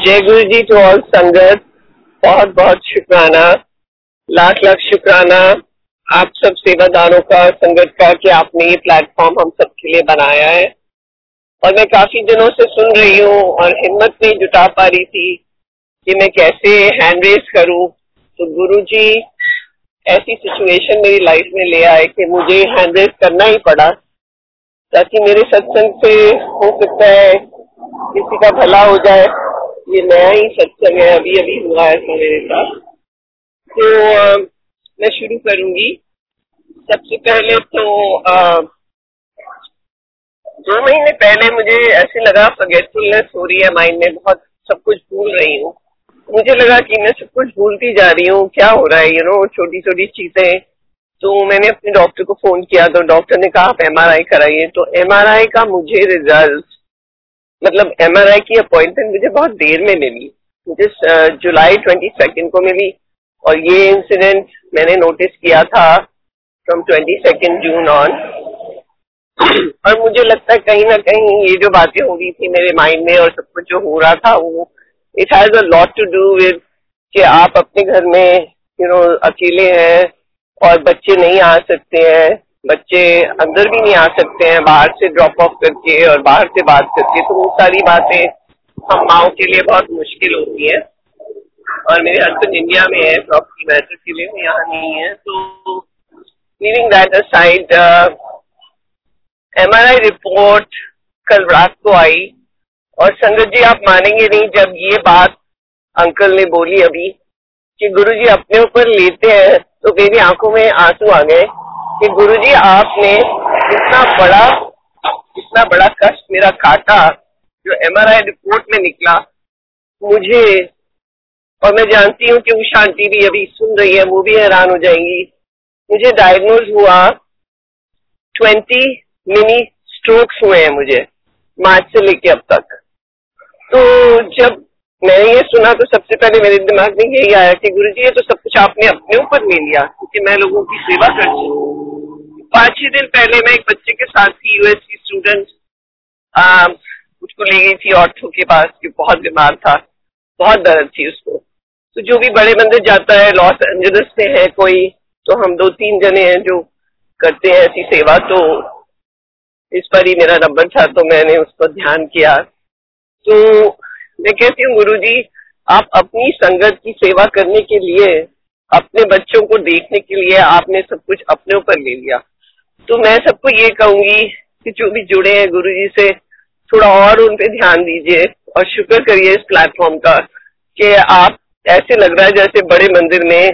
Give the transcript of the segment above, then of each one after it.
जय गुरु जी to all संगत, बहुत बहुत शुक्राना, लाख लाख शुक्राना, आप सब सेवादारों का, संगत का, कि आपने ये प्लेटफॉर्म हम सबके लिए बनाया है। और मैं काफ़ी दिनों से सुन रही हूँ और हिम्मत नहीं जुटा पा रही थी कि मैं कैसे हैंड रेस करूँ। तो गुरु जी ऐसी सिचुएशन मेरी लाइफ में ले आए कि मुझे हैंड रेस करना ही पड़ा, ताकि मेरे सत्संग से हो सकता है किसी का भला हो जाए। ये नया ही सत्संग है अभी अभी हुआ है तो मेरे साथ। तो आ, मैं शुरू करूँगी। सबसे पहले तो आ, दो महीने पहले मुझे ऐसे लगा फॉरगेटफुलनेस हो रही है माइंड में बहुत सब कुछ भूल रही हूँ। मुझे लगा कि मैं सब कुछ भूलती जा रही हूँ क्या हो रहा है यू नो छोटी छोटी चीज़ें। तो मैंने अपने डॉक्टर को फ़ोन किया तो डॉक्टर ने कहा आप एमआरआई कराइए। तो एमआरआई का मुझे रिज़ल्ट मतलब एमआरआई की अपॉइंटमेंट मुझे बहुत देर में मिली। मुझे जुलाई ट्वेंटी सेकेंड को मिली। और ये इंसिडेंट मैंने नोटिस किया था from twenty second June on और मुझे लगता है कहीं ना कहीं ये जो बातें हो रही थी मेरे माइंड में और सब कुछ जो हो रहा था वो it has a lot to do with कि आप अपने घर में यू you नो know, अकेले हैं और बच्चे नहीं आ सकते हैं। बच्चे अंदर भी नहीं आ सकते हैं, बाहर से ड्रॉप ऑफ़ करके और बाहर से बात करके तो वो सारी बातें हम माओ के लिए बहुत मुश्किल होती है। और मेरे हस्बैंड इंडिया में है प्रॉपर्टी मैटर के लिए यहाँ नहीं है तो leaving that aside M R I report कल रात को आई और संगत जी आप मानेंगे नहीं, जब ये बात अंकल ने बोली अभी कि गुरु जी अपने ऊपर लेते हैं तो मेरी आँखों में आँसू आ गए। कि गुरुजी, आपने इतना बड़ा इतना बड़ा कष्ट मेरा काटा, जो एमआरआई रिपोर्ट में निकला। मुझे, और मैं जानती हूँ कि वो शांति भी अभी सुन रही है, वो भी हैरान हो जाएँगी। मुझे डायग्नोज हुआ ट्वेंटी मिनी स्ट्रोक्स हुए हैं मुझे, मार्च से लेके अब तक। तो जब मैंने ये सुना तो सबसे पहले मेरे दिमाग में यही आया कि गुरु जी ये तो सब कुछ आपने अपने ऊपर ले लिया, क्योंकि मैं लोगों की सेवा करती हूँ। पाँच ही दिन पहले मैं एक बच्चे के साथ थी यूएससी स्टूडेंट उसको ले गई थी ऑर्थो के पास जो बहुत बीमार था, बहुत दर्द थी उसको। तो जो भी बड़े मंदिर जाता है लॉस एंजलिस से है कोई तो हम दो तीन जने हैं जो करते हैं ऐसी सेवा तो इस पर ही मेरा नंबर था तो मैंने उस पर ध्यान किया। तो मैं कहती हूँ गुरु जी आप अपनी संगत की सेवा करने के लिए, अपने बच्चों को देखने के लिए आपने सब कुछ अपने ऊपर ले लिया। तो मैं सबको ये कहूँगी कि जो भी जुड़े हैं गुरु जी से, थोड़ा और उन पे ध्यान दीजिए और शुक्र करिए इस प्लेटफॉर्म का कि आप ऐसे लग रहा है जैसे बड़े मंदिर में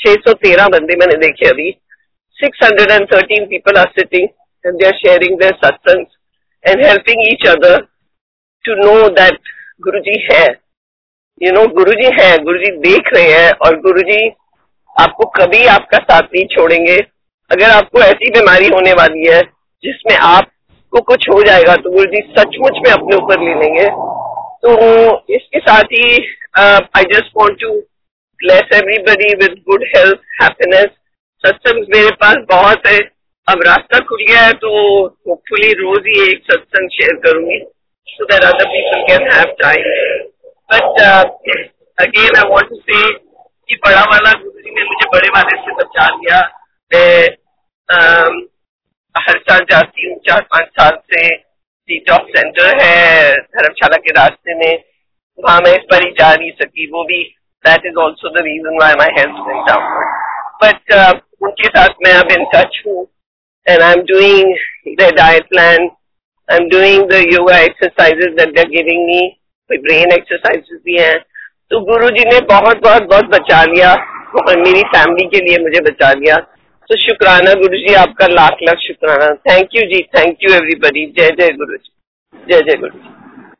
613 बंदे मैंने देखे अभी। 613 people are sitting and they are sharing their satsang and helping each other to know that guru ji है। यू नो गुरु जी है, गुरु जी देख रहे हैं और गुरु जी आपको कभी आपका साथ नहीं छोड़ेंगे। अगर आपको ऐसी बीमारी होने वाली है, जिसमें आपको कुछ हो जाएगा तो गुरु जी सचमुच में अपने ऊपर ले लेंगे। तो इसके साथ ही I just want to bless everybody with good health happiness satsang मेरे पास बहुत है। अब रास्ता खुल गया है तो होपफुली रोज ही एक सत्संग शेयर करूँगी so that other people can to say कि बड़ा वाला गुरु जी ने मुझे बड़े वाले से बचा लिया। हर साल जाती हूँ, चार पाँच साल से डिटॉक्स सेंटर है, धर्मशाला के रास्ते में। वहाँ मैं इस पर ही जा नहीं सकी, वो भी that is also the reason why my health downward but उनके साथ मैं अब इन टच हूँ and I am doing the diet plan I am doing the yoga exercises that they giving me कोई ब्रेन एक्सरसाइजेज भी हैं। तो गुरु जी ने बहुत बहुत बहुत बचा लिया, और मेरी फैमिली के लिए मुझे बचा लिया। तो शुक्राना गुरु जी आपका लाख लाख शुक्राना। Thank you ji thank you everybody जय जय गुरु जी जय जय गुरु जी